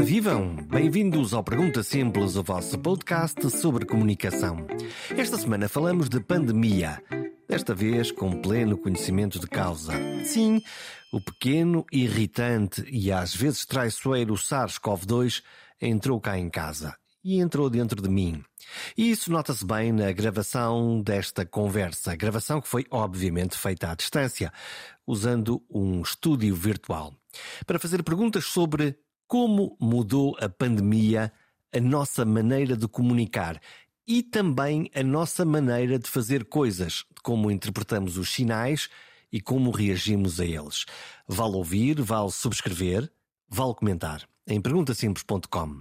Ora vivam! Bem-vindos ao Pergunta Simples, o vosso podcast sobre comunicação. Esta semana falamos de pandemia, desta vez com pleno conhecimento de causa. Sim, o pequeno, irritante e às vezes traiçoeiro SARS-CoV-2 entrou cá em casa e entrou dentro de mim. E isso nota-se bem na gravação desta conversa, gravação que foi obviamente feita à distância, usando um estúdio virtual, para fazer perguntas sobre como mudou a pandemia a nossa maneira de comunicar e também a nossa maneira de fazer coisas, como interpretamos os sinais e como reagimos a eles. Vale ouvir, vale subscrever, vale comentar em perguntasimples.com.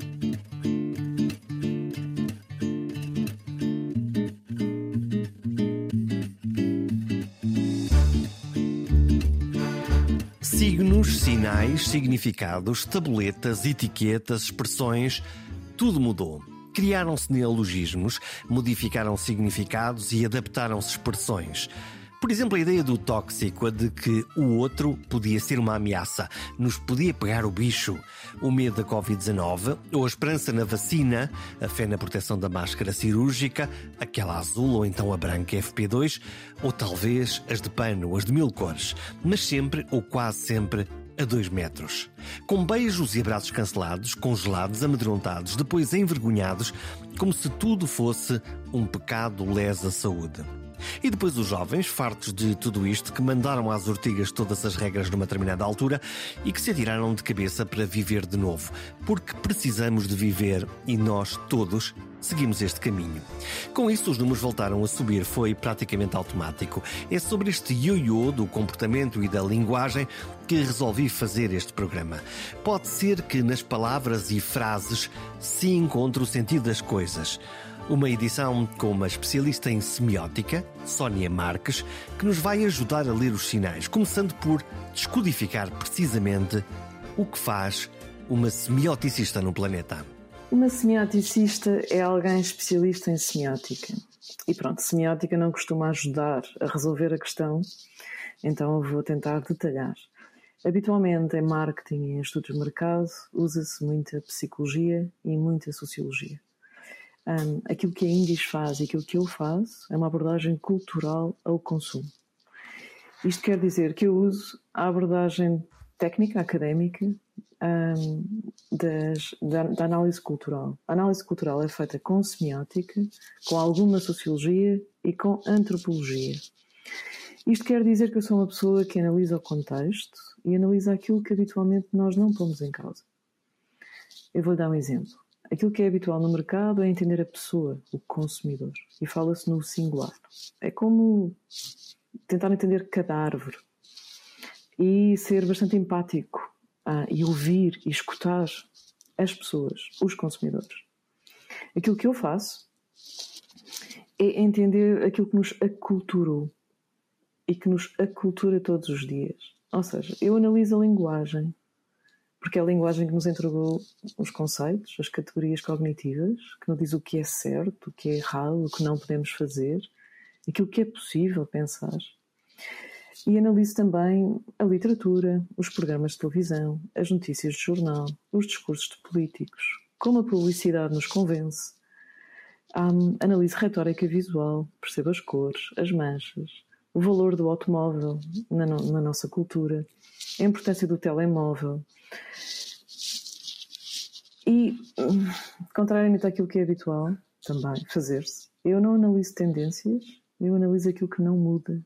Signos, sinais, significados, tabuletas, etiquetas, expressões, tudo mudou. Criaram-se neologismos, modificaram significados e adaptaram-se expressões. Por exemplo, a ideia do tóxico, a de que o outro podia ser uma ameaça, nos podia pegar o bicho, o medo da Covid-19, ou a esperança na vacina, a fé na proteção da máscara cirúrgica, aquela azul ou então a branca FP2, ou talvez as de pano, as de mil cores, mas sempre ou quase sempre a dois metros. Com beijos e abraços cancelados, congelados, amedrontados, depois envergonhados, como se tudo fosse um pecado lesa saúde. E depois os jovens, fartos de tudo isto, que mandaram às ortigas todas as regras numa determinada altura e que se atiraram de cabeça para viver de novo. Porque precisamos de viver e nós todos seguimos este caminho. Com isso, os números voltaram a subir, foi praticamente automático. É sobre este ioiô do comportamento e da linguagem que resolvi fazer este programa. Pode ser que nas palavras e frases se encontre o sentido das coisas. Uma edição com uma especialista em semiótica, Sónia Marques, que nos vai ajudar a ler os sinais, começando por descodificar precisamente o que faz uma semioticista no planeta. Uma semioticista é alguém especialista em semiótica. E pronto, semiótica não costuma ajudar a resolver a questão, então vou tentar detalhar. Habitualmente em marketing e em estudos de mercado usa-se muita psicologia e muita sociologia. Um, aquilo que a Indis faz e aquilo que eu faço é uma abordagem cultural ao consumo. Isto quer dizer que eu uso a abordagem técnica, académica, um, das, da, da, análise cultural. A análise cultural é feita com semiótica, com alguma sociologia e com antropologia. Isto quer dizer que eu sou uma pessoa que analisa o contexto e analisa aquilo que habitualmente nós não pomos em causa. Eu vou dar um exemplo. Aquilo que é habitual no mercado é entender a pessoa, o consumidor, e fala-se no singular. É como tentar entender cada árvore e ser bastante empático ah, e ouvir e escutar as pessoas, os consumidores. Aquilo que eu faço é entender aquilo que nos aculturou e que nos acultura todos os dias. Ou seja, eu analiso a linguagem, porque é a linguagem que nos entregou os conceitos, as categorias cognitivas, que nos diz o que é certo, o que é errado, o que não podemos fazer, aquilo que é possível pensar. E analiso também a literatura, os programas de televisão, as notícias de jornal, os discursos de políticos, como a publicidade nos convence. Um, analiso retórica visual, percebo as cores, as manchas, o valor do automóvel na, no, na nossa cultura, a importância do telemóvel. E, contrariamente àquilo que é habitual também fazer-se, eu não analiso tendências, eu analiso aquilo que não muda.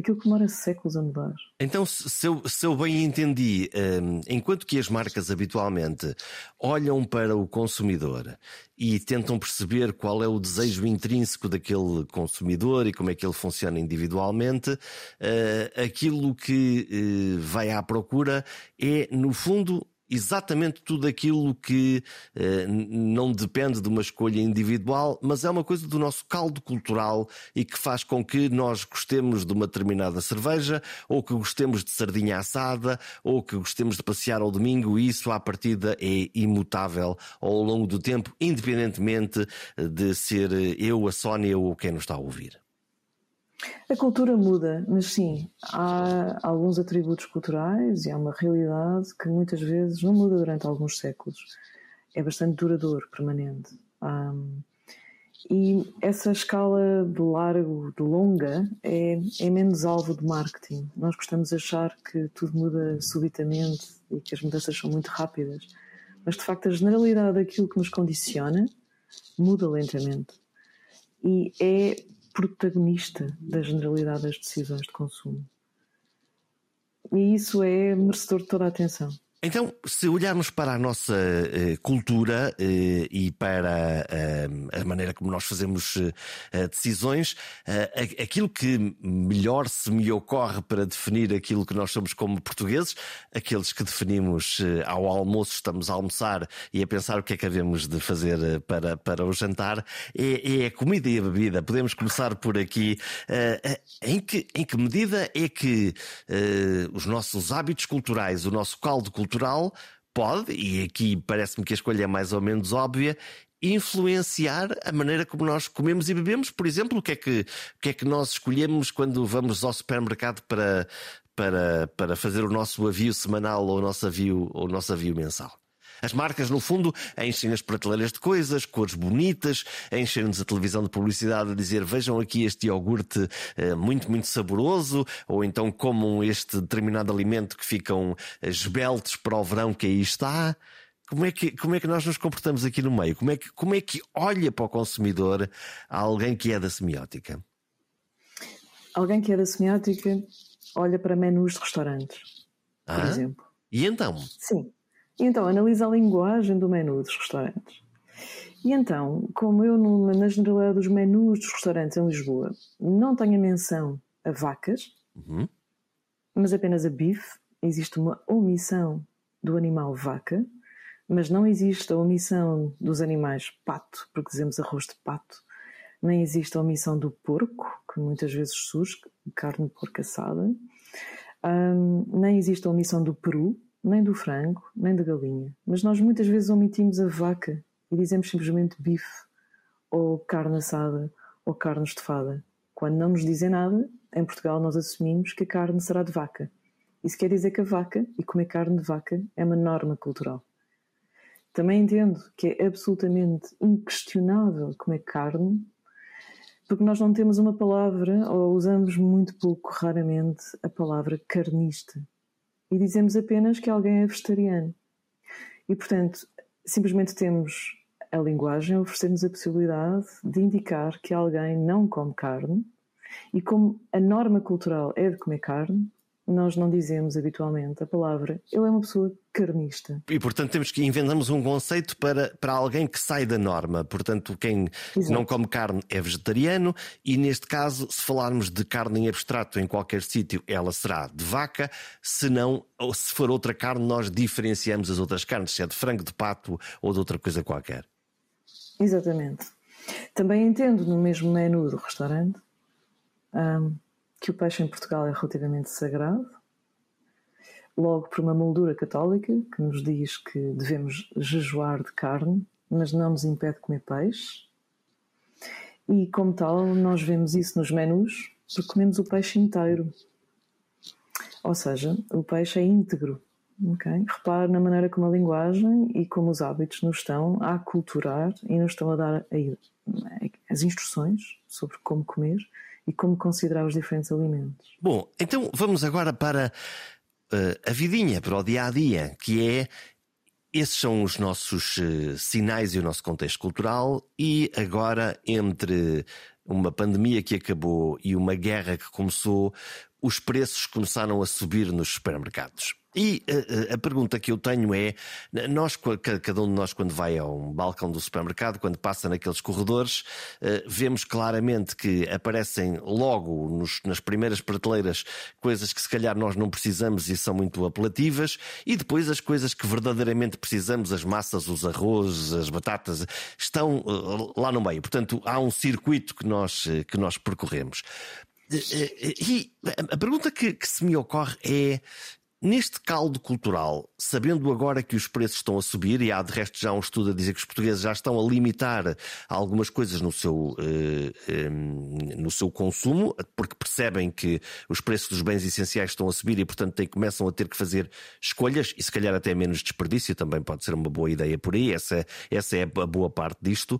Aquilo que demora séculos a mudar. Então, se eu, se eu bem entendi, um, enquanto que as marcas habitualmente olham para o consumidor e tentam perceber qual é o desejo intrínseco daquele consumidor e como é que ele funciona individualmente, uh, aquilo que uh, vai à procura é, no fundo, exatamente tudo aquilo que eh, não depende de uma escolha individual, mas é uma coisa do nosso caldo cultural e que faz com que nós gostemos de uma determinada cerveja, ou que gostemos de sardinha assada, ou que gostemos de passear ao domingo, e isso à partida é imutável ao longo do tempo, independentemente de ser eu, a Sónia ou quem nos está a ouvir. A cultura muda, mas sim, há alguns atributos culturais e há uma realidade que muitas vezes não muda durante alguns séculos. É bastante duradouro, permanente. Um, e essa escala de largo, de longa, é, é menos alvo de marketing. Nós gostamos de achar que tudo muda subitamente e que as mudanças são muito rápidas. Mas, de facto, a generalidade daquilo que nos condiciona muda lentamente. E é protagonista da generalidade das decisões de consumo. E isso é merecedor de toda a atenção. Então, se olharmos para a nossa uh, cultura uh, e para uh, a maneira como nós fazemos decisões, aquilo que melhor se me ocorre para definir aquilo que nós somos como portugueses, aqueles que definimos ao almoço, estamos a almoçar e a pensar o que é que havemos de fazer para, para o jantar, é, é a comida e a bebida. Podemos começar por aqui. em, que, em que medida é que os nossos hábitos culturais, o nosso caldo cultural, pode, e aqui parece-me que a escolha é mais ou menos óbvia, influenciar a maneira como nós comemos e bebemos. Por exemplo, o que é que, o que, é que nós escolhemos quando vamos ao supermercado para, para, para fazer o nosso avio semanal ou o nosso avio, ou o nosso avio mensal? As marcas, no fundo, enchem as prateleiras de coisas, cores bonitas, enchem-nos a televisão de publicidade a dizer vejam aqui este iogurte eh, muito, muito saboroso, ou então comam este determinado alimento que ficam eh, esbeltos para o verão que aí está. Como é, que, como é que nós nos comportamos aqui no meio? Como é que, como é que olha para o consumidor alguém que é da semiótica? Alguém que é da semiótica olha para menus de restaurantes, por ah? exemplo. E então? Sim. E então analisa a linguagem do menu dos restaurantes. E então, como eu na generalidade dos menus dos restaurantes em Lisboa não tenho a menção a vacas, uhum. mas apenas a bife, existe uma omissão do animal vaca, mas não existe a omissão dos animais pato, porque dizemos arroz de pato, nem existe a omissão do porco, que muitas vezes surge, carne de porco assada, nem existe a omissão do peru, nem do frango, nem da galinha. Mas nós muitas vezes omitimos a vaca e dizemos simplesmente bife, ou carne assada, ou carne estofada. Quando não nos dizem nada, em Portugal nós assumimos que a carne será de vaca. Isso quer dizer que a vaca e comer carne de vaca é uma norma cultural. Também entendo que é absolutamente inquestionável comer carne, porque nós não temos uma palavra, ou usamos muito pouco, raramente, a palavra carnista e dizemos apenas que alguém é vegetariano. E, portanto, simplesmente temos a linguagem a oferecer-nos a possibilidade de indicar que alguém não come carne e como a norma cultural é de comer carne, nós não dizemos habitualmente a palavra ele é uma pessoa carnista. E portanto temos que inventamos um conceito para, para alguém que sai da norma. Portanto, quem Exato. não come carne é vegetariano e neste caso, se falarmos de carne em abstrato em qualquer sítio, ela será de vaca, se não, ou se for outra carne, nós diferenciamos as outras carnes, se é de frango, de pato ou de outra coisa qualquer. Exatamente. Também entendo no mesmo menu do restaurante um, que o peixe em Portugal é relativamente sagrado, logo por uma moldura católica que nos diz que devemos jejuar de carne, mas não nos impede de comer peixe. E como tal, nós vemos isso nos menus, porque comemos o peixe inteiro. Ou seja, o peixe é íntegro. Okay? Repare na maneira como a linguagem e como os hábitos nos estão a aculturar e nos estão a dar as instruções sobre como comer e como considerar os diferentes alimentos. Bom, então vamos agora para uh, a vidinha, para o dia a dia, que é. Esses são os nossos uh, sinais e o nosso contexto cultural, e agora, entre uma pandemia que acabou e uma guerra que começou, os preços começaram a subir nos supermercados. E a, eh, eh, a, pergunta que eu tenho é: nós, cada um de nós, quando vai a um balcão do supermercado, quando passa naqueles corredores, eh, vemos claramente que aparecem logo nos, nas primeiras prateleiras coisas que se calhar nós não precisamos e são muito apelativas, e depois as coisas que verdadeiramente precisamos, as massas, os arroz, as batatas, estão lá no meio. Portanto, há um circuito que nós, que nós percorremos. E a pergunta que, que se me ocorre é Neste caldo cultural, sabendo agora que os preços estão a subir, e há de resto já um estudo a dizer que os portugueses já estão a limitar algumas coisas no seu, eh, eh, no seu consumo, porque percebem que os preços dos bens essenciais estão a subir e, portanto, têm, começam a ter que fazer escolhas, e se calhar até menos desperdício, também pode ser uma boa ideia por aí, essa, essa é a boa parte disto.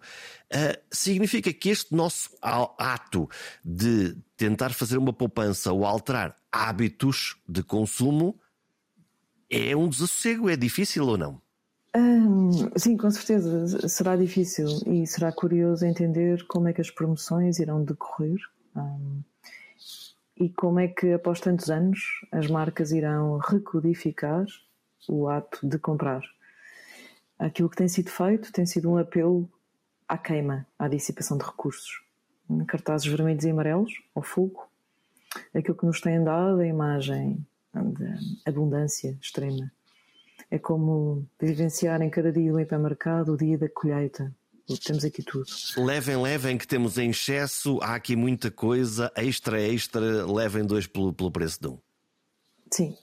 Uh, significa que este nosso ato de tentar fazer uma poupança ou alterar hábitos de consumo é um desassossego? É difícil ou não? Sim, com certeza será difícil e será curioso entender como é que as promoções irão decorrer e como é que após tantos anos as marcas irão recodificar o ato de comprar. Aquilo que tem sido feito tem sido um apelo à queima, à dissipação de recursos. Cartazes vermelhos e amarelos, ao fogo. Aquilo que nos tem dado a imagem de abundância extrema. É como vivenciar em cada dia do hipermercado o dia da colheita. Temos aqui tudo. Levem, levem, que temos em excesso, há aqui muita coisa, extra, extra, levem dois pelo, pelo preço de um. Sim,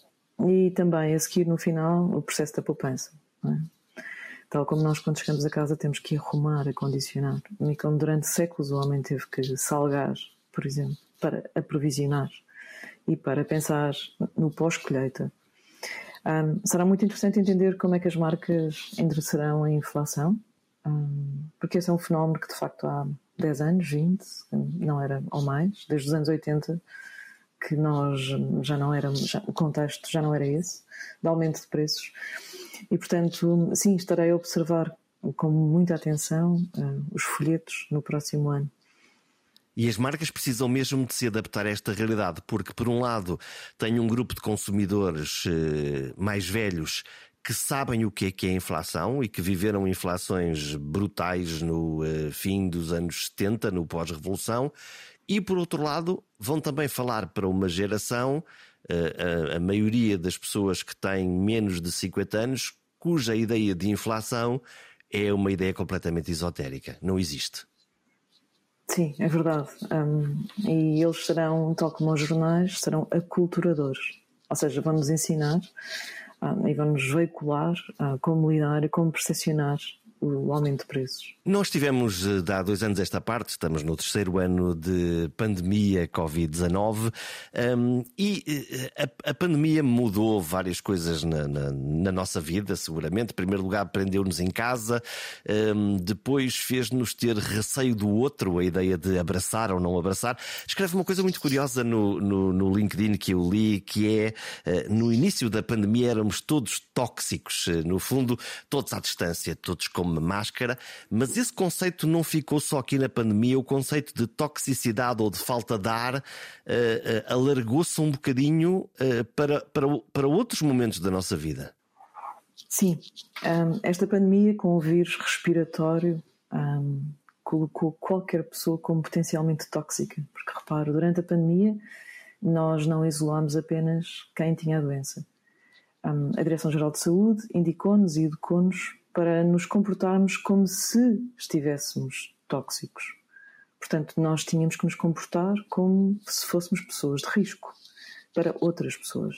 e também a seguir no final o processo da poupança. É? Tal como nós, quando chegamos a casa, temos que arrumar, acondicionar. E como durante séculos o homem teve que salgar, por exemplo, para aprovisionar e para pensar no pós-colheita. Um, será muito interessante entender como é que as marcas endereçarão a inflação, um, porque esse é um fenómeno que de facto há 10 anos, 20, não era ou mais, desde os anos 80, que nós já não éramos, já, o contexto já não era esse, de aumento de preços. E portanto, sim, estarei a observar com muita atenção uh, os folhetos no próximo ano. E as marcas precisam mesmo de se adaptar a esta realidade, porque, por um lado, tem um grupo de consumidores eh, mais velhos que sabem o que é que é inflação e que viveram inflações brutais no eh, fim dos anos 70, no pós-revolução, e por outro lado, vão também falar para uma geração, eh, a, a maioria das pessoas que têm menos de 50 anos, cuja ideia de inflação é uma ideia completamente esotérica, não existe. Sim, é verdade. Um, e eles serão, tal como os jornais, serão aculturadores. Ou seja, vão-nos ensinar um, e vão-nos veicular uh, como lidar e como percepcionar o aumento de preços. Nós tivemos eh, há dois anos esta parte, estamos no terceiro ano de pandemia Covid-19 um, e eh, a, a, pandemia mudou várias coisas na, na, na, nossa vida, seguramente. Em primeiro lugar, prendeu-nos em casa, um, depois fez-nos ter receio do outro, a ideia de abraçar ou não abraçar. Escreve uma coisa muito curiosa no, no, no LinkedIn que eu li, que é uh, no início da pandemia éramos todos tóxicos, no fundo, todos à distância, todos com como máscara, mas esse conceito não ficou só aqui na pandemia. O conceito de toxicidade ou de falta de ar uh, uh, alargou-se um bocadinho uh, para, para, para outros momentos da nossa vida. Sim, um, esta pandemia com o vírus respiratório um, colocou qualquer pessoa como potencialmente tóxica, porque reparo, durante a pandemia nós não isolámos apenas quem tinha a doença. Um, a Direção-Geral de Saúde indicou-nos e educou-nos para nos comportarmos como se estivéssemos tóxicos. Portanto, nós tínhamos que nos comportar como se fôssemos pessoas de risco para outras pessoas.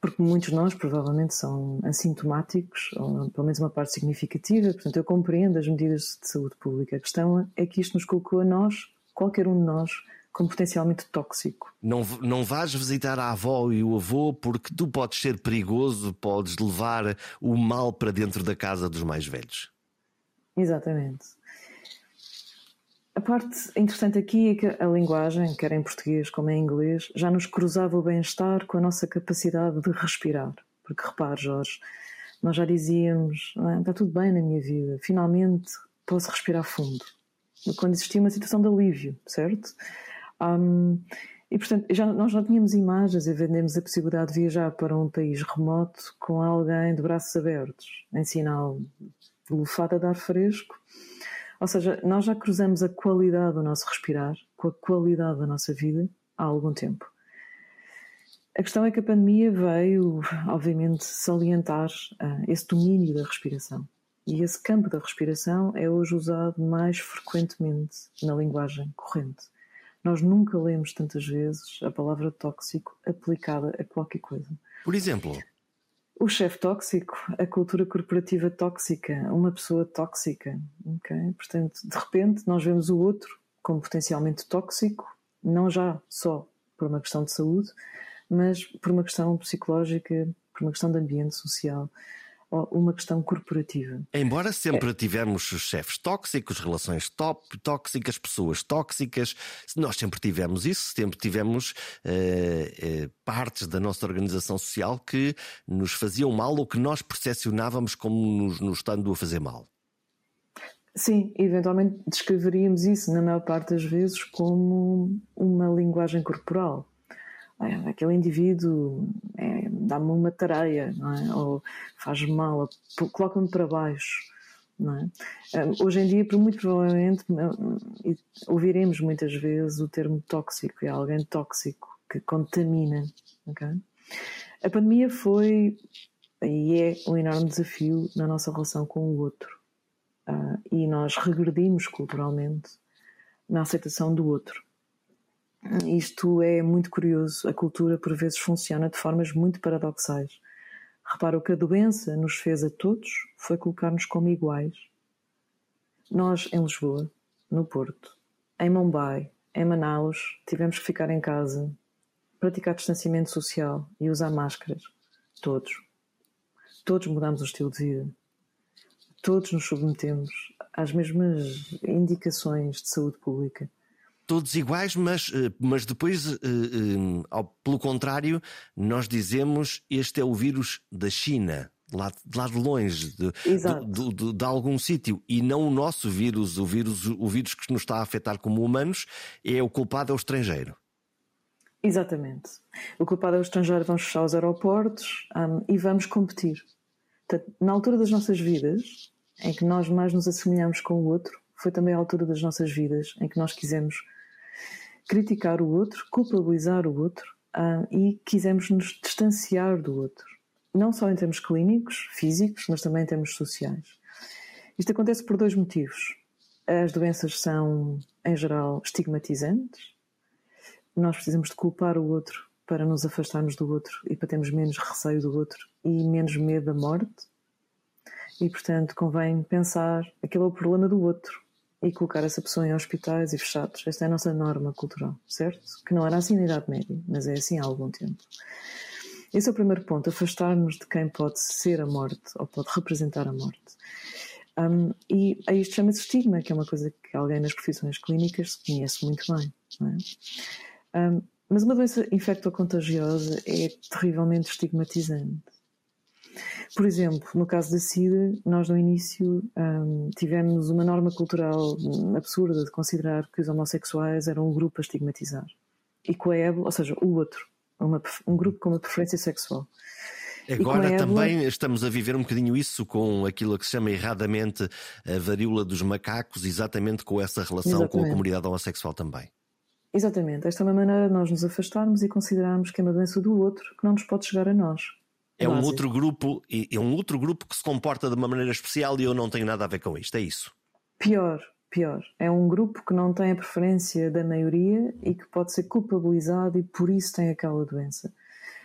Porque muitos de nós provavelmente são assintomáticos, ou pelo menos uma parte significativa, portanto, eu compreendo as medidas de saúde pública. A questão é que isto nos colocou a nós, qualquer um de nós, como potencialmente tóxico. Não, não vais visitar a avó e o avô porque tu podes ser perigoso, podes levar o mal para dentro da casa dos mais velhos. Exatamente. A parte interessante aqui é que a linguagem, quer em português como em inglês, já nos cruzava o bem-estar com a nossa capacidade de respirar. Porque repare, Jorge, nós já dizíamos: ah, está tudo bem na minha vida, finalmente posso respirar fundo. Quando existia uma situação de alívio, certo? Um, e portanto, já, nós já tínhamos imagens e vendemos a possibilidade de viajar para um país remoto com alguém de braços abertos, em sinal de lufada de ar fresco. Ou seja, nós já cruzamos a qualidade do nosso respirar com a qualidade da nossa vida há algum tempo. A questão é que a pandemia veio, obviamente, salientar uh, esse domínio da respiração. E esse campo da respiração é hoje usado mais frequentemente na linguagem corrente. Nós nunca lemos tantas vezes a palavra tóxico aplicada a qualquer coisa. Por exemplo? O chefe tóxico, a cultura corporativa tóxica, uma pessoa tóxica. Okay? Portanto, de repente, nós vemos o outro como potencialmente tóxico, não já só por uma questão de saúde, mas por uma questão psicológica, por uma questão de ambiente social uma questão corporativa. Embora sempre é. tivemos chefes tóxicos, relações top, tóxicas, pessoas tóxicas, nós sempre tivemos isso, sempre tivemos eh, eh, partes da nossa organização social que nos faziam mal ou que nós percepcionávamos como nos, nos estando a fazer mal. Sim, eventualmente descreveríamos isso, na maior parte das vezes, como uma linguagem corporal aquele indivíduo é, dá-me uma tareia, é? ou faz mal, coloca-me para baixo. É? Hoje em dia, muito provavelmente, ouviremos muitas vezes o termo tóxico, é alguém tóxico que contamina. Okay? A pandemia foi e é um enorme desafio na nossa relação com o outro. Uh, e nós regredimos culturalmente na aceitação do outro. Isto é muito curioso. A cultura, por vezes, funciona de formas muito paradoxais. Repara, o que a doença nos fez a todos foi colocar-nos como iguais. Nós, em Lisboa, no Porto, em Mumbai, em Manaus, tivemos que ficar em casa, praticar distanciamento social e usar máscaras. Todos. Todos mudamos o estilo de vida. Todos nos submetemos às mesmas indicações de saúde pública todos iguais, mas, eh, mas depois, eh, eh, pelo contrário, nós dizemos este é o vírus da China. Lá, lá de longe, de, de, de, de algum sítio, e não o nosso vírus, o vírus, o vírus que nos está a afetar como humanos, é o culpado é o estrangeiro. Exatamente. O culpado é o estrangeiro, vamos fechar os aeroportos um, e vamos competir. Portanto, na altura das nossas vidas, em que nós mais nos assemelhamos com o outro, foi também a altura das nossas vidas em que nós quisemos criticar o outro, culpabilizar o outro uh, e quisemos nos distanciar do outro. Não só em termos clínicos, físicos, mas também em termos sociais. Isto acontece por dois motivos. As doenças são, em geral, estigmatizantes. Nós precisamos de culpar o outro para nos afastarmos do outro e para termos menos receio do outro e menos medo da morte. E, portanto, convém pensar aquele é o problema do outro e colocar essa pessoa em hospitais e fechados. Esta é a nossa norma cultural, certo? Que não era assim na Idade Média, mas é assim há algum tempo. Esse é o primeiro ponto, afastar-nos de quem pode ser a morte ou pode representar a morte. Um, e a isto chama-se estigma, que é uma coisa que alguém nas profissões clínicas conhece muito bem. É? Um, mas uma doença infectocontagiosa é terrivelmente estigmatizante. Por exemplo, no caso da SIDA, nós no início um, tivemos uma norma cultural absurda de considerar que os homossexuais eram um grupo a estigmatizar. E com a ébola, ou seja, o outro, uma, um grupo com uma preferência sexual. Agora ébola... também estamos a viver um bocadinho isso com aquilo que se chama erradamente a varíola dos macacos, exatamente com essa relação exatamente. com a comunidade homossexual também. Exatamente. Esta é uma maneira de nós nos afastarmos e considerarmos que é uma doença do outro que não nos pode chegar a nós. É um outro grupo, é um outro grupo que se comporta de uma maneira especial e eu não tenho nada a ver com isto, é isso? Pior, pior. É um grupo que não tem a preferência da maioria e que pode ser culpabilizado e por isso tem aquela doença.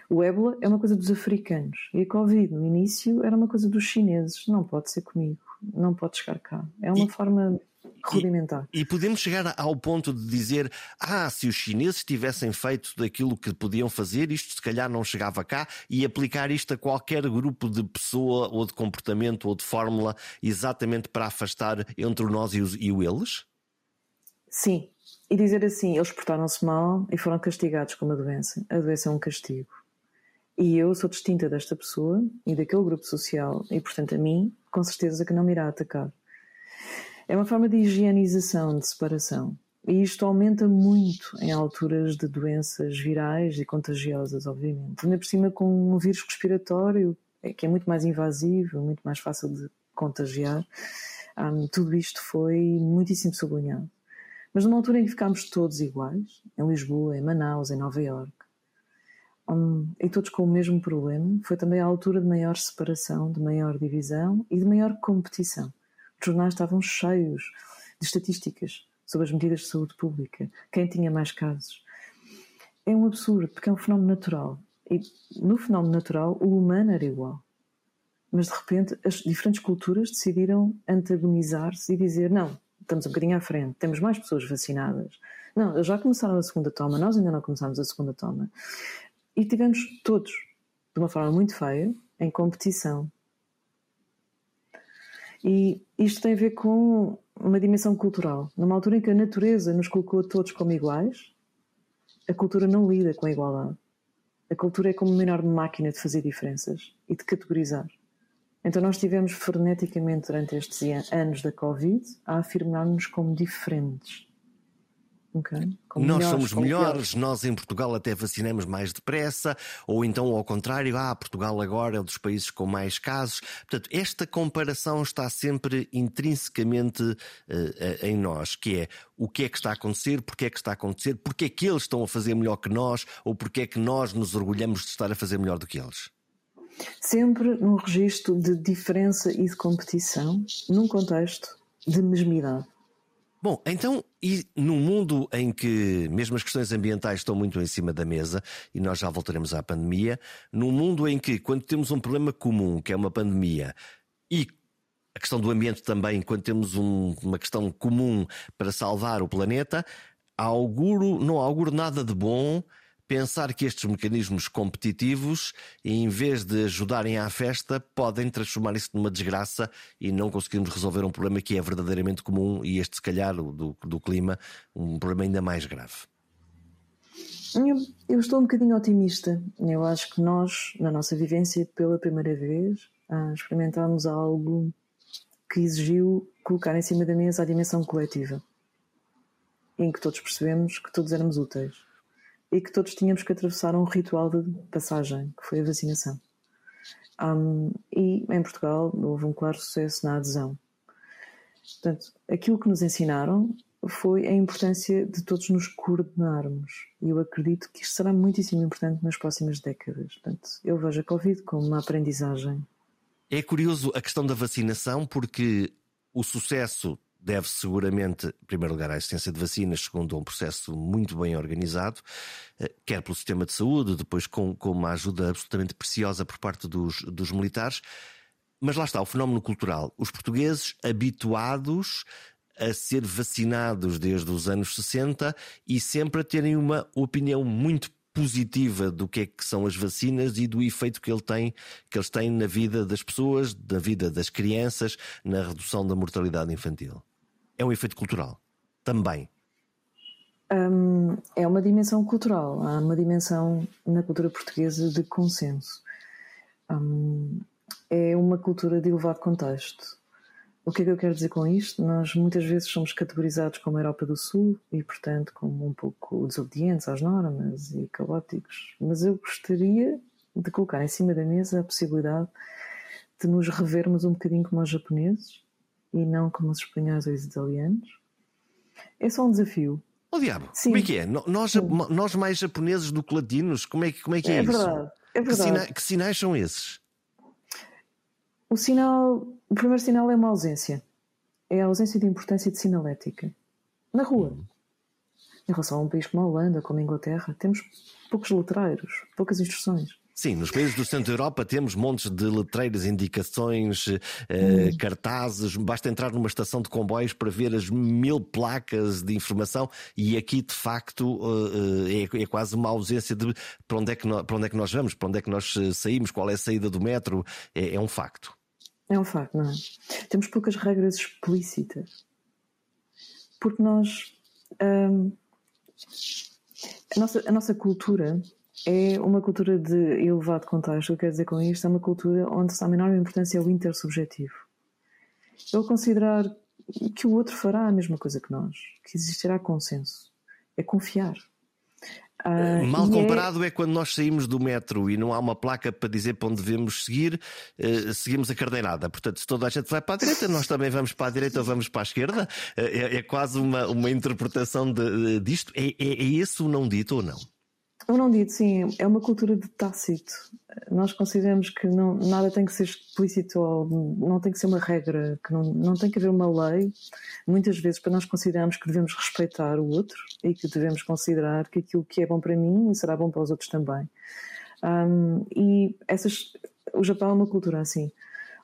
O ébola é uma coisa dos africanos e a Covid no início era uma coisa dos chineses. Não pode ser comigo, não pode chegar cá. É uma e, forma rudimentar. E, e, podemos chegar ao ponto de dizer: ah, se os chineses tivessem feito daquilo que podiam fazer, isto se calhar não chegava cá, e aplicar isto a qualquer grupo de pessoa ou de comportamento ou de fórmula, exatamente para afastar entre nós e, os, e o eles? Sim. E dizer assim: eles portaram-se mal e foram castigados com uma doença. A doença é um castigo. E eu sou distinta desta pessoa e daquele grupo social, e portanto a mim, com certeza que não me irá atacar. É uma forma de higienização, de separação. E isto aumenta muito em alturas de doenças virais e contagiosas, obviamente. Ainda por cima com um vírus respiratório, é que é muito mais invasivo, muito mais fácil de contagiar. Um, tudo isto foi muitíssimo sublinhado. Mas numa altura em que ficámos todos iguais, em Lisboa, em Manaus, em Nova Iorque, um, e todos com o mesmo problema, foi também a altura de maior separação, de maior divisão e de maior competição. Os jornais estavam cheios de estatísticas sobre as medidas de saúde pública, quem tinha mais casos. É um absurdo, porque é um fenómeno natural. E no fenómeno natural, o humano era igual. Mas de repente as diferentes culturas decidiram antagonizar-se e dizer: não, estamos um bocadinho à frente, temos mais pessoas vacinadas. Não, já começaram a segunda toma, nós ainda não começámos a segunda toma. E tivemos todos, de uma forma muito feia, em competição. E isto tem a ver com uma dimensão cultural. Numa altura em que a natureza nos colocou todos como iguais, a cultura não lida com a igualdade. A cultura é como uma enorme máquina de fazer diferenças e de categorizar. Então nós tivemos freneticamente durante estes anos da Covid a afirmar-nos como diferentes. Okay. Nós somos melhores, nós em Portugal até vacinamos mais depressa, ou então ao contrário, ah, Portugal agora é um dos países com mais casos. Portanto, esta comparação está sempre intrinsecamente uh, em nós, que é o que é que está a acontecer, porque é que está a acontecer, porque é que eles estão a fazer melhor que nós, ou porque é que nós nos orgulhamos de estar a fazer melhor do que eles. Sempre num registro de diferença e de competição, num contexto de mesmidade. Bom, então, e num mundo em que mesmo as questões ambientais estão muito em cima da mesa, e nós já voltaremos à pandemia, num mundo em que, quando temos um problema comum, que é uma pandemia, e a questão do ambiente também, quando temos um, uma questão comum para salvar o planeta, auguro, não auguro nada de bom pensar que estes mecanismos competitivos, em vez de ajudarem à festa, podem transformar isso numa desgraça e não conseguirmos resolver um problema que é verdadeiramente comum e este, se calhar, do, do clima, um problema ainda mais grave. Eu, eu, estou um bocadinho otimista. Eu acho que nós, na nossa vivência, pela primeira vez, ah, experimentámos algo que exigiu colocar em cima da mesa a dimensão coletiva, em que todos percebemos que todos éramos úteis e que todos tínhamos que atravessar um ritual de passagem, que foi a vacinação. Um, e em Portugal houve um claro sucesso na adesão. Portanto, aquilo que nos ensinaram foi a importância de todos nos coordenarmos. E eu acredito que isto será muitíssimo importante nas próximas décadas. Portanto, eu vejo a Covid como uma aprendizagem. É curioso a questão da vacinação, porque o sucesso deve seguramente, em primeiro lugar, à existência de vacinas, segundo um processo muito bem organizado, eh, quer pelo sistema de saúde, depois com, com uma ajuda absolutamente preciosa por parte dos, dos militares. Mas lá está, o fenómeno cultural. Os portugueses habituados a ser vacinados desde os anos 60 e sempre a terem uma opinião muito positiva do que é que são as vacinas e do efeito que, ele tem, que eles têm na vida das pessoas, na vida das crianças, na redução da mortalidade infantil é um efeito cultural também? Um, é uma dimensão cultural, há uma dimensão na cultura portuguesa de consenso. Um, é uma cultura de elevado contexto. O que é que eu quero dizer com isto? Nós muitas vezes somos categorizados como Europa do Sul e, portanto, como um pouco desobedientes às normas e caóticos. Mas eu gostaria de colocar em cima da mesa a possibilidade de nos revermos um bocadinho como os japoneses e não como os espanhóis ou os italianos. É só um desafio. O oh, diabo, Sim. como é que é? Nós, nós mais japoneses do que latinos, como é que, como é, que é, é isso? Verdade, é verdade. Que, sina que sinais são esses? O sinal, o primeiro sinal é uma ausência. É a ausência de importância de sinalética. Na rua. Hum. Em relação a um país como a Holanda, como a Inglaterra, temos poucos letreiros, poucas instruções. Sim, nos países do centro da Europa temos montes de letreiras, indicações, eh, hum. cartazes. Basta entrar numa estação de comboios para ver as mil placas de informação e aqui, de facto, eh, é, é, quase uma ausência de para onde, é que nós, para onde é que nós vamos, para onde é que nós eh, saímos, qual é a saída do metro. É, é um facto. É um facto, não é? Temos poucas regras explícitas. Porque nós. Hum, a, nossa, a nossa cultura é uma cultura de elevado contexto. O que quer dizer com isto? É uma cultura onde está a menor importância o intersubjetivo. Ele considerar que o outro fará a mesma coisa que nós, que existirá consenso. É confiar. Uh, Mal é comparado é... é... quando nós saímos do metro e não há uma placa para dizer para onde devemos seguir, uh, seguimos a carneirada. Portanto, se toda a gente vai para a direita, nós também vamos para a direita ou vamos para a esquerda. Uh, é, é, quase uma, uma interpretação de, disto. É, é, é esse o não dito ou não? Eu não digo, sim, é uma cultura de tácito. Nós consideramos que não, nada tem que ser explícito ou não tem que ser uma regra, que não, não tem que haver uma lei. Muitas vezes, para nós considerarmos que devemos respeitar o outro e que devemos considerar que aquilo que é bom para mim será bom para os outros também. Um, e essas, o Japão é uma cultura assim,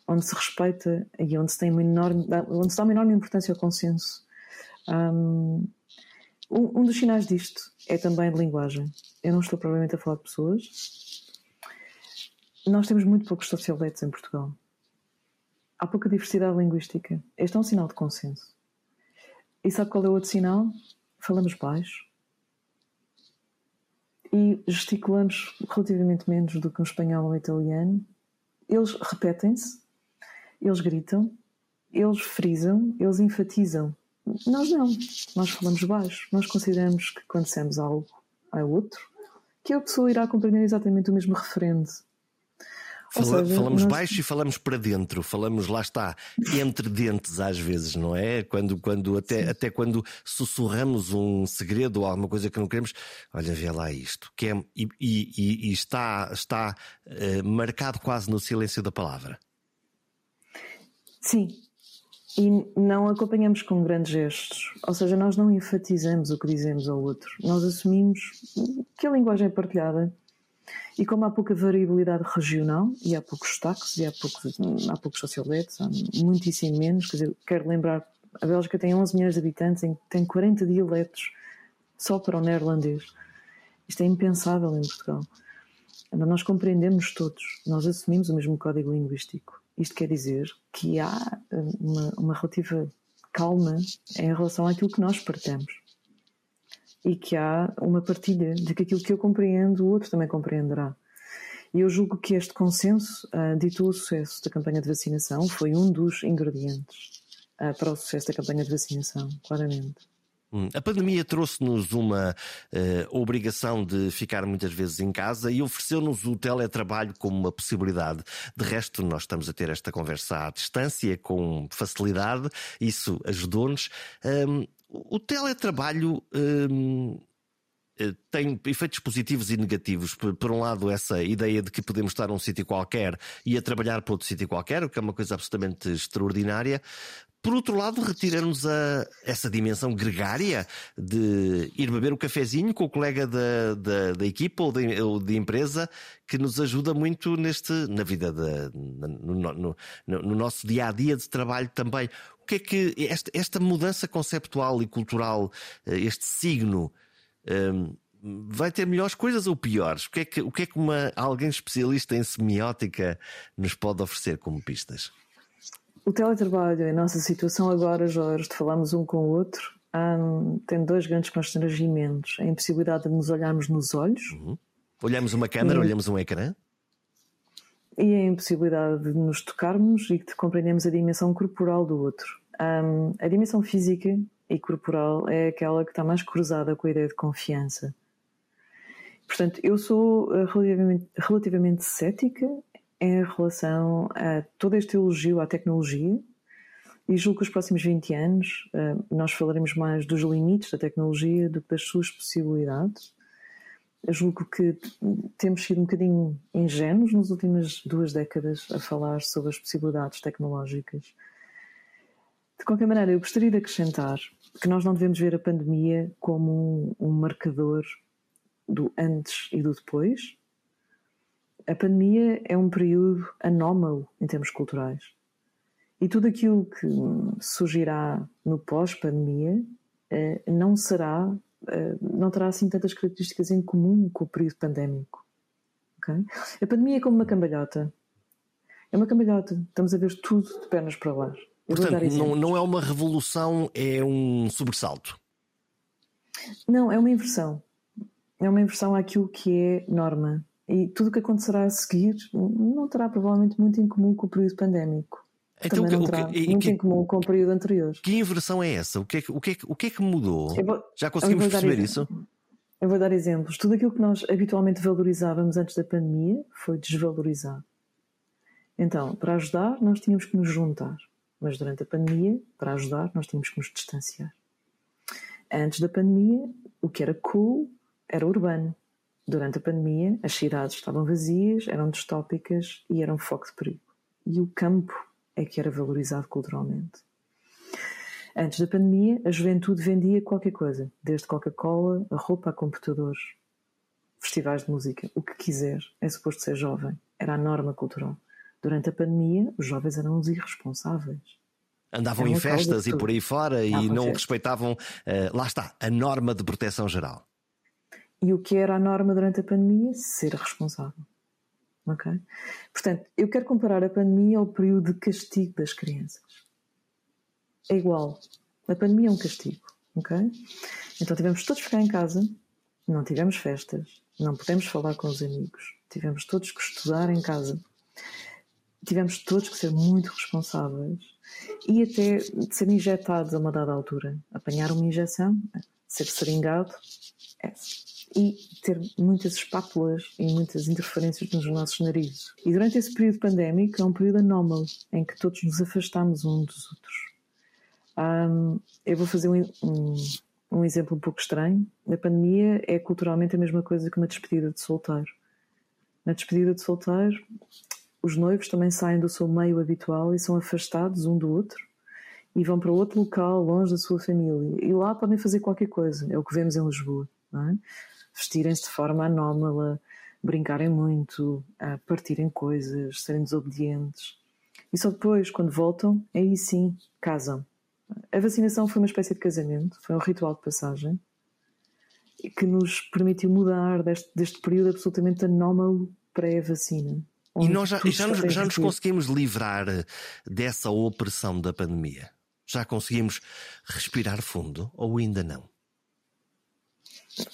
onde se respeita e onde se, tem uma enorme, onde se dá uma enorme importância ao consenso. Um, um dos sinais disto é também de linguagem. Eu não estou provavelmente a falar de pessoas. Nós temos muito poucos socioletos em Portugal. Há pouca diversidade linguística. Este é um sinal de consenso. E sabe qual é o outro sinal? Falamos baixo e gesticulamos relativamente menos do que um espanhol ou um italiano. Eles repetem-se, eles gritam, eles frisam, eles enfatizam. Nós não, nós falamos baixo. Nós consideramos que quando dissemos algo a outro, que a pessoa irá compreender exatamente o mesmo referente Fala, seja, falamos nós... baixo e falamos para dentro, falamos lá está, entre dentes às vezes, não é? Quando, quando até, até quando sussurramos um segredo ou alguma coisa que não queremos, olha, vê lá isto, que é, e, e, e está, está uh, marcado quase no silêncio da palavra. Sim, e não acompanhamos com grandes gestos, ou seja, nós não enfatizamos o que dizemos ao outro, nós assumimos que a linguagem é partilhada e como há pouca variabilidade regional, e há poucos destaques, e há poucos, há poucos há muitíssimo menos, quer dizer, quero lembrar, a Bélgica tem 11 milhões de habitantes, tem 40 dialetos só para o neerlandês. Isto é impensável em Portugal. Nós compreendemos todos, nós assumimos o mesmo código linguístico. Isto quer dizer que há uma, uma relativa calma em relação àquilo que nós partilhamos e que há uma partilha de que aquilo que eu compreendo o outro também compreenderá. E eu julgo que este consenso uh, ditou o sucesso da campanha de vacinação, foi um dos ingredientes uh, para o sucesso da campanha de vacinação, claramente. A pandemia trouxe-nos uma uh, obrigação de ficar muitas vezes em casa e ofereceu-nos o teletrabalho como uma possibilidade. De resto, nós estamos a ter esta conversa à distância com facilidade, isso ajudou-nos. Um, o teletrabalho hum, eh, tem efeitos positivos e negativos. Por, um lado, essa ideia de que podemos estar num sítio qualquer e a trabalhar para outro sítio qualquer, o que é uma coisa absolutamente extraordinária. Por outro lado, retira-nos essa dimensão gregária de ir beber o um cafezinho com o colega da, da, da equipa ou de, ou de, empresa que nos ajuda muito neste, na vida, de, no, no, no, no nosso dia a dia de trabalho também. O que é que esta, esta mudança conceptual e cultural, eh, este signo, um, vai ter melhores coisas ou piores? O que é que, o que, é que uma, alguém especialista em semiótica nos pode oferecer como pistas? O teletrabalho, a nossa situação agora, Jorge, de falarmos um com o outro, um, tem dois grandes constrangimentos. A impossibilidade de nos olharmos nos olhos. Uhum. Olhamos uma câmera, e... olhamos um ecrã. E a impossibilidade de nos tocarmos e de compreendermos a dimensão corporal do outro. Um, a dimensão física e corporal é aquela que está mais cruzada com a ideia de confiança. Portanto, eu sou eh, relativamente, relativamente cética em relação a todo este elogio à tecnologia e julgo que os próximos 20 anos uh, nós falaremos mais dos limites da tecnologia do que das suas possibilidades. Eu julgo que temos sido um bocadinho ingênuos nas últimas duas décadas a falar sobre as possibilidades tecnológicas. De qualquer maneira, eu gostaria de acrescentar que nós não devemos ver a pandemia como um, um marcador do antes e do depois, a pandemia é um período anómalo em termos culturais. E tudo aquilo que surgirá no pós-pandemia eh, não será, eh, não terá assim tantas características em comum com o período pandémico. Okay? A pandemia é como uma cambalhota. É uma cambalhota. Estamos a ver tudo de pernas para baixo. Portanto, não, não é uma revolução, é um sobressalto. Não, é uma inversão. É uma inversão àquilo que é norma. E tudo o que acontecerá a seguir não terá provavelmente muito em comum com o período pandémico. Então, Também não terá que, muito que, em comum com o período anterior. Que inversão é essa? O que é, o que, é, o que, é que mudou? Vou, Já conseguimos perceber isso? Eu vou dar exemplos. Tudo aquilo que nós habitualmente valorizávamos antes da pandemia foi desvalorizado. Então, para ajudar, nós tínhamos que nos juntar. Mas durante a pandemia, para ajudar, nós tínhamos que nos distanciar. Antes da pandemia, o que era cool era urbano. Durante a pandemia, as cidades estavam vazias, eram distópicas e eram foco de perigo. E o campo é que era valorizado culturalmente. Antes da pandemia, a juventude vendia qualquer coisa, desde Coca-Cola a roupa a computadores. festivais de música, o que quiser, é suposto ser jovem. Era a norma cultural. Durante a pandemia, os jovens eram os irresponsáveis. Andavam em festas e por aí fora e não respeitavam, uh, lá está, a norma de proteção geral. E o que era a norma durante a pandemia? Ser responsável. Ok? Portanto, eu quero comparar a pandemia ao período de castigo das crianças. É igual. A pandemia é um castigo. Ok? Então tivemos todos ficar em casa, não tivemos festas, não pudemos falar com os amigos, tivemos todos que estudar em casa, tivemos todos que ser muito responsáveis e até de ser injetados a uma dada altura. Apanhar uma injeção, ser seringado, é e ter muitas espátulas e muitas interferências nos nossos narizes. E durante esse período pandémico é um período anómalo em que todos nos afastamos uns dos outros. Um, eu vou fazer um, um, um, exemplo um pouco estranho. A pandemia é culturalmente a mesma coisa que uma despedida de solteiro. Na despedida de solteiro, os noivos também saem do seu meio habitual e são afastados um do outro e vão para outro local, longe da sua família. E lá podem fazer qualquer coisa. É o que vemos em Lisboa. É? Vestirem-se de forma anómala, brincarem muito, partirem coisas, serem desobedientes. E só depois, quando voltam, aí sim casam. A vacinação foi uma espécie de casamento, foi um ritual de passagem que nos permitiu mudar deste, deste período absolutamente anómalo pré-vacina. E nós já, já, nos, já nos conseguimos livrar dessa opressão da pandemia? Já conseguimos respirar fundo ou ainda não?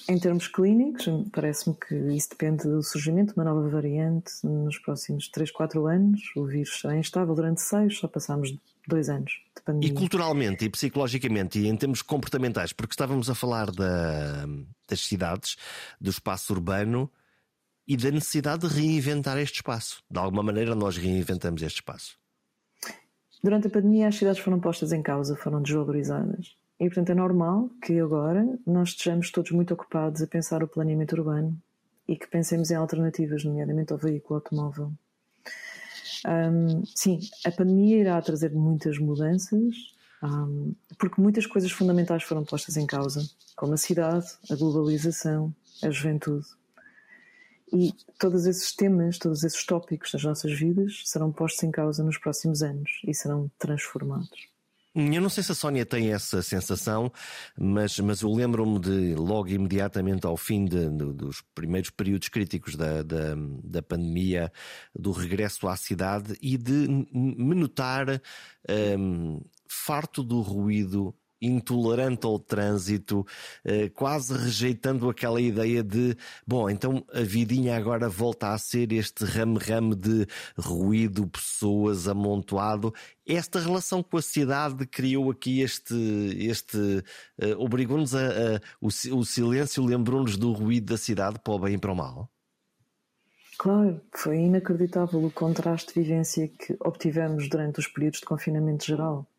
Em termos clínicos, parece-me que isso depende do surgimento de uma nova variante nos próximos 3, 4 anos. O vírus será instável durante 6, só passámos dois anos de pandemia. E culturalmente e psicologicamente e em termos comportamentais, porque estávamos a falar da, das cidades, do espaço urbano e da necessidade de reinventar este espaço. De alguma maneira nós reinventamos este espaço. Durante a pandemia as cidades foram postas em causa, foram desvalorizadas. E, portanto, é normal que agora nós estejamos todos muito ocupados a pensar o planeamento urbano e que pensemos em alternativas, nomeadamente ao veículo automóvel. Um, sim, a pandemia irá trazer muitas mudanças, um, porque muitas coisas fundamentais foram postas em causa, como a cidade, a globalização, a juventude. E todos esses temas, todos esses tópicos das nossas vidas serão postos em causa nos próximos anos e serão transformados. Eu não sei se a Sónia tem essa sensação, mas, mas eu lembro-me de logo imediatamente ao fim de, de, dos primeiros períodos críticos da, da, da, pandemia, do regresso à cidade e de me notar um, farto do ruído intolerante ao trânsito, eh, quase rejeitando aquela ideia de, bom, então a vidinha agora volta a ser este rame-rame de ruído, pessoas, amontoado. Esta relação com a cidade criou aqui este, este uh, obrigou-nos a, a o, o silêncio lembrou-nos do ruído da cidade para o bem e para o mal. Claro, foi inacreditável o contraste de vivência que obtivemos durante os períodos de confinamento geral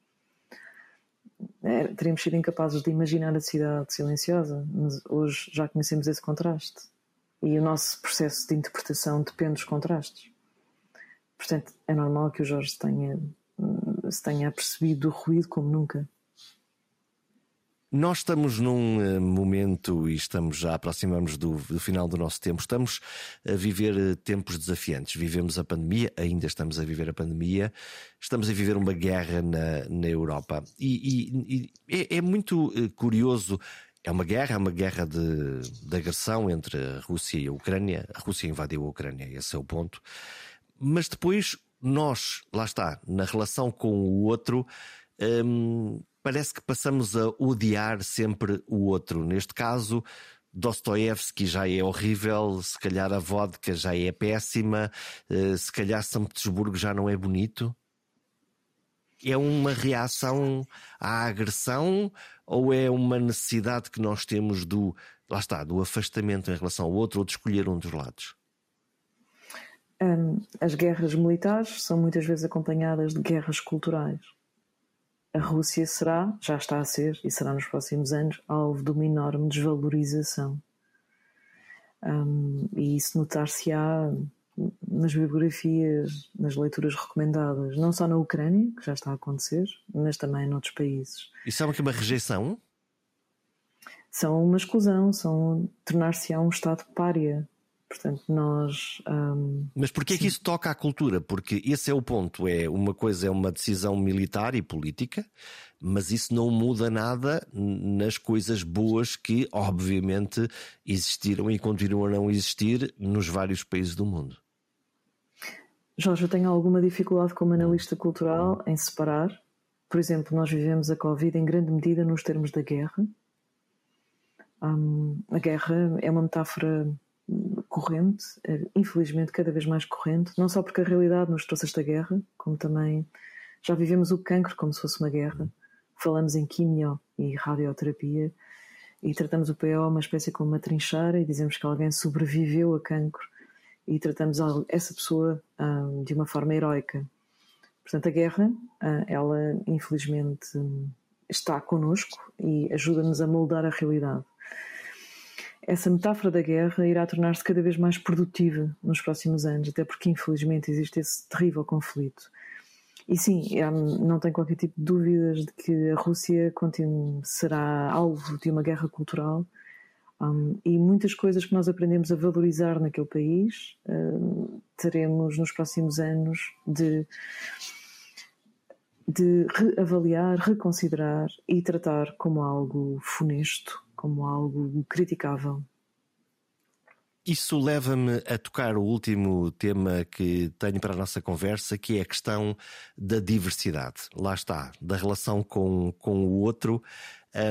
é, teríamos sido incapazes de imaginar a cidade silenciosa, mas hoje já conhecemos esse contraste. E o nosso processo de interpretação depende dos contrastes. Portanto, é normal que o Jorge tenha, se tenha apercebido do ruído como nunca. Nós estamos num eh, momento e estamos já aproximamos do, do, final do nosso tempo. Estamos a viver eh, tempos desafiantes. Vivemos a pandemia, ainda estamos a viver a pandemia. Estamos a viver uma guerra na, na Europa e, e, e é, é, muito eh, curioso. É uma guerra, é uma guerra de, de agressão entre a Rússia e a Ucrânia. A Rússia invadiu a Ucrânia, esse é o ponto. Mas depois nós, lá está, na relação com o outro. Hum, parece que passamos a odiar sempre o outro. Neste caso, Dostoevsky já é horrível, se calhar a vodka já é péssima, eh, se calhar São Petersburgo já não é bonito. É uma reação à agressão ou é uma necessidade que nós temos do, lá está, do afastamento em relação ao outro ou de escolher um dos lados? As guerras militares são muitas vezes acompanhadas de guerras culturais a Rússia será, já está a ser e será nos próximos anos, alvo de uma enorme desvalorização. Um, e isso notar-se-á nas biografias, nas leituras recomendadas, não só na Ucrânia, que já está a acontecer, mas também noutros países. Isso é uma, uma rejeição? São uma exclusão, são tornar-se-á um Estado párea, Portanto, nós. Um, Mas porquê é que isso toca à cultura? Porque esse é o ponto. É uma coisa é uma decisão militar e política, mas isso não muda nada nas coisas boas que, obviamente, existiram e continuam a não existir nos vários países do mundo. Jorge, eu tenho alguma dificuldade como analista cultural em separar. Por exemplo, nós vivemos a Covid em grande medida nos termos da guerra. Um, a guerra é uma metáfora corrente, é, infelizmente cada vez mais corrente, não só porque a realidade nos trouxe esta guerra, como também já vivemos o cancro como se fosse uma guerra. Falamos em quimio e radioterapia e tratamos o PO uma espécie como uma trincheira e dizemos que alguém sobreviveu a cancro e tratamos essa pessoa um, de uma forma heroica. Portanto, a guerra, uh, ela infelizmente está connosco e ajuda-nos a moldar a realidade essa metáfora da guerra irá tornar-se cada vez mais produtiva nos próximos anos, até porque infelizmente existe esse terrível conflito. E sim, não tenho qualquer tipo de dúvidas de que a Rússia será alvo de uma guerra cultural um, e muitas coisas que nós aprendemos a valorizar naquele país um, teremos nos próximos anos de, de reavaliar, reconsiderar e tratar como algo funesto como algo criticável. Isso leva-me a tocar o último tema que tenho para a nossa conversa, que é a questão da diversidade. Lá está, da relação com, com o outro.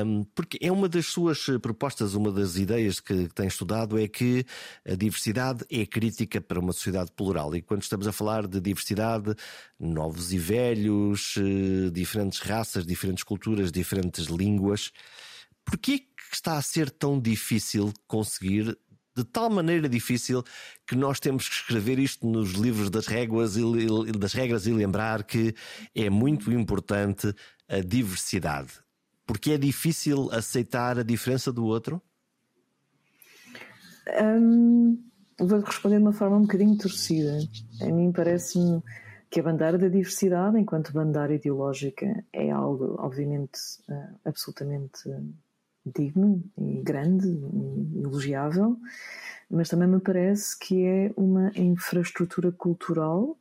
Um, porque é uma das suas propostas, uma das ideias que tem estudado é que a diversidade é crítica para uma sociedade plural. E quando estamos a falar de diversidade, novos e velhos, eh, diferentes raças, diferentes culturas, diferentes línguas, porquê que está a ser tão difícil conseguir, de tal maneira difícil que nós temos que escrever isto nos livros das regras e, das regras e lembrar que é muito importante a diversidade. Porque é difícil aceitar a diferença do outro? Hum, vou responder de uma forma um bocadinho torcida. A mim parece-me que a bandeira da diversidade, enquanto bandeira ideológica, é algo, obviamente, uh, absolutamente digno e grande e elogiável, mas também me parece que é uma infraestrutura cultural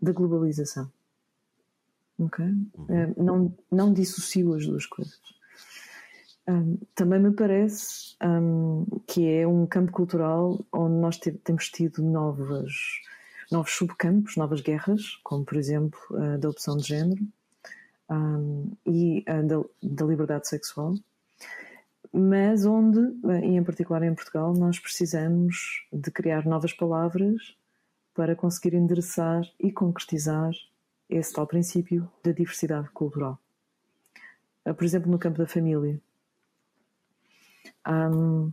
da globalização. Ok? Uhum. Eh, não, não dissocio as duas coisas. Um, também me parece um, que é um campo cultural onde nós temos tido novas, novos subcampos, novas guerras, como por exemplo a da opção de género um, e da, da liberdade sexual, mas onde, e em particular em Portugal, nós precisamos de criar novas palavras para conseguir endereçar e concretizar esse tal princípio da diversidade cultural. Ah, por exemplo, no campo da família. Um,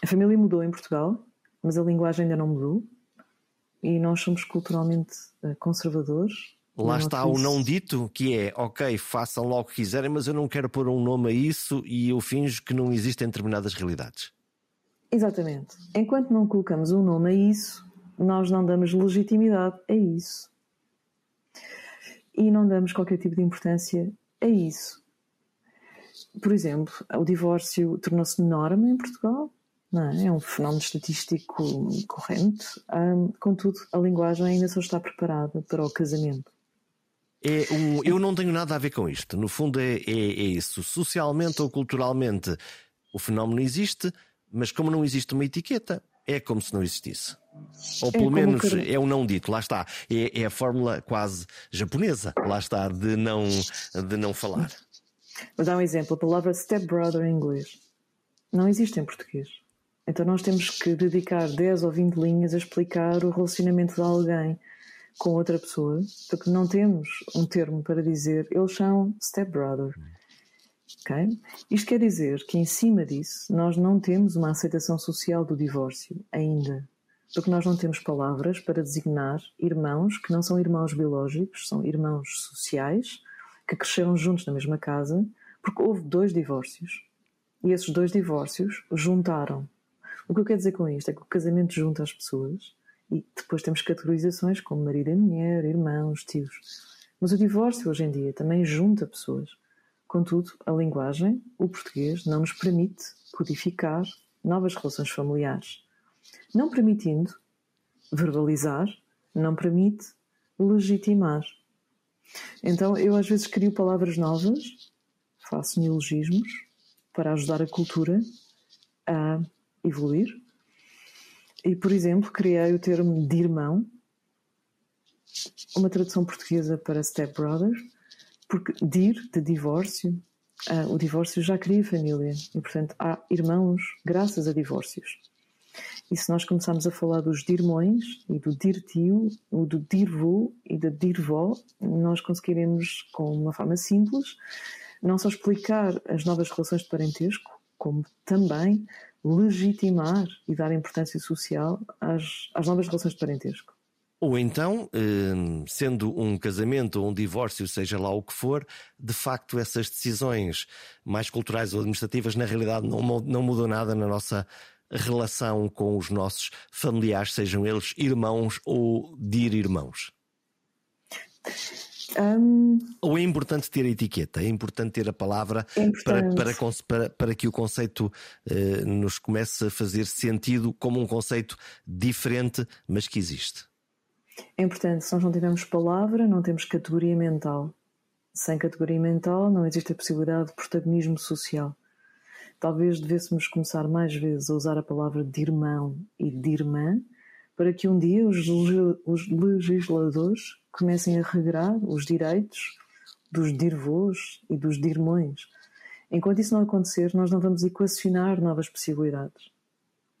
a família mudou em Portugal, mas a linguagem ainda não mudou. E nós somos culturalmente ah, conservadores Lá está o não dito, que é ok, façam logo o que quiserem, mas eu não quero pôr um nome a isso e eu finjo que não existem determinadas realidades. Exatamente. Enquanto não colocamos um nome a isso, nós não damos legitimidade a isso. E não damos qualquer tipo de importância a isso. Por exemplo, o divórcio tornou-se norma em Portugal, não é? é um fenómeno estatístico corrente, contudo, a linguagem ainda só está preparada para o casamento. É um, eu não tenho nada a ver com isto. No fundo, é, é, é isso. Socialmente ou culturalmente, o fenómeno existe, mas como não existe uma etiqueta, é como se não existisse. Ou pelo é menos que... é o um não dito, lá está. É, é, a fórmula quase japonesa, lá está, de não, de não falar. Vou dar um exemplo: a palavra stepbrother em inglês não existe em português. Então nós temos que dedicar 10 ou 20 linhas a explicar o relacionamento de alguém com outra pessoa, porque não temos um termo para dizer eles são stepbrother. Okay? Isto quer dizer que, em cima disso, nós não temos uma aceitação social do divórcio ainda. Porque nós não temos palavras para designar irmãos que não são irmãos biológicos, são irmãos sociais, que cresceram juntos na mesma casa, porque houve dois divórcios. E esses dois divórcios juntaram. O que eu quero dizer com isto é que o casamento junta as pessoas e depois temos categorizações como marido e mulher, irmãos, tios. Mas o divórcio hoje em dia também junta pessoas. Contudo, a linguagem, o português, não nos permite codificar novas relações familiares. Não permitindo verbalizar, não permite legitimar. Então eu às vezes crio palavras novas, faço neologismos para ajudar a cultura a evoluir. E, por exemplo, criei o termo de irmão, uma tradução portuguesa para step brother, porque dir, de divórcio, uh, o divórcio já cria família e, portanto, há irmãos graças a divórcios. E se nós começarmos a falar dos dirmões e do dir-tio, o do dir-vô e da dir-vó, nós conseguiremos, com uma forma simples, não só explicar as novas relações de parentesco, como também legitimar e dar importância social às, às novas relações de parentesco. Ou então, hum, sendo um casamento ou um divórcio, seja lá o que for, de facto essas decisões mais culturais ou administrativas na realidade não, mudam nada na nossa relação com os nossos familiares, sejam eles irmãos ou dir-irmãos. Um, Ou é importante ter a etiqueta? É importante ter a palavra é para, para, para, para, que o conceito uh, nos comece a fazer sentido como um conceito diferente, mas que existe. É importante. Se nós não tivermos palavra, não temos categoria mental. Sem categoria mental, não existe a possibilidade de protagonismo social. Talvez devêssemos começar mais vezes a usar a palavra de irmão e de irmã para que um dia os, os legisladores comecem a regrar os direitos dos dirvôs e dos dirmões. Enquanto isso não acontecer, nós não vamos equacionar novas possibilidades.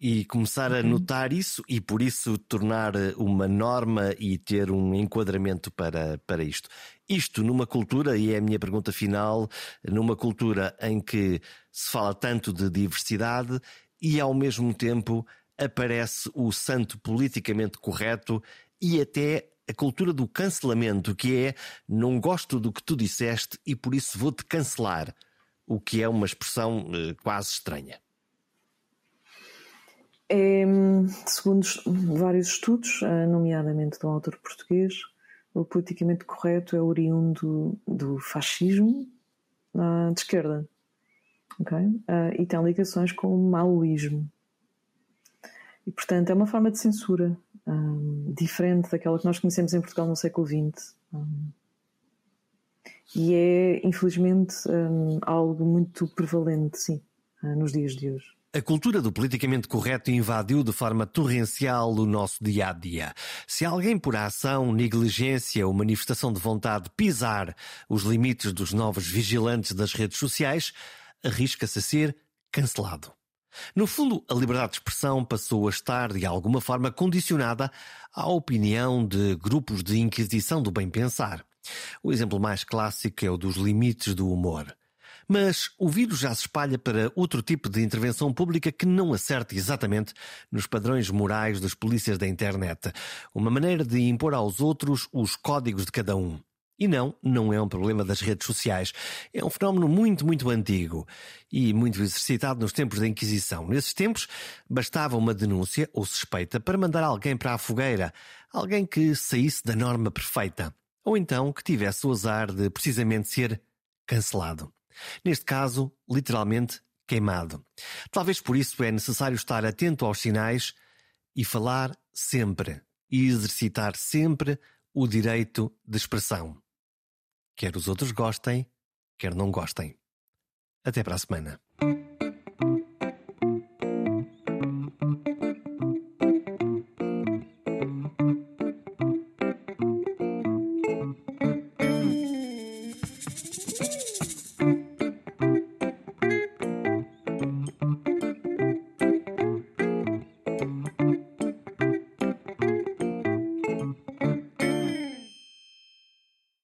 E começar a notar isso e por isso tornar uma norma e ter um enquadramento para, para isto. Isto numa cultura, e é a minha pergunta final, numa cultura em que se fala tanto de diversidade e ao mesmo tempo aparece o santo politicamente correto e até a cultura do cancelamento, que é não gosto do que tu disseste e por isso vou-te cancelar, o que é uma expressão eh, quase estranha. É, segundo vários estudos, eh, nomeadamente de um autor português, o politicamente correto é oriundo do fascismo de esquerda. Okay? Uh, e tem ligações com o maoísmo. E, portanto, é uma forma de censura um, diferente daquela que nós conhecemos em Portugal no século XX. Um, e é, infelizmente, um, algo muito prevalente, sim, uh, nos dias de hoje. A cultura do politicamente correto invadiu de forma torrencial o nosso dia a dia. Se alguém, por ação, negligência ou manifestação de vontade, pisar os limites dos novos vigilantes das redes sociais, arrisca-se a ser cancelado. No fundo, a liberdade de expressão passou a estar, de alguma forma, condicionada à opinião de grupos de inquisição do bem-pensar. O exemplo mais clássico é o dos limites do humor. Mas o vírus já se espalha para outro tipo de intervenção pública que não acerta exatamente nos padrões morais das polícias da internet. Uma maneira de impor aos outros os códigos de cada um. E não, não é um problema das redes sociais. É um fenómeno muito, muito antigo e muito exercitado nos tempos da Inquisição. Nesses tempos, bastava uma denúncia ou suspeita para mandar alguém para a fogueira, alguém que saísse da norma perfeita, ou então que tivesse o azar de precisamente ser cancelado. Neste caso, literalmente queimado. Talvez por isso é necessário estar atento aos sinais e falar sempre e exercitar sempre o direito de expressão. Quer os outros gostem, quer não gostem. Até para a semana.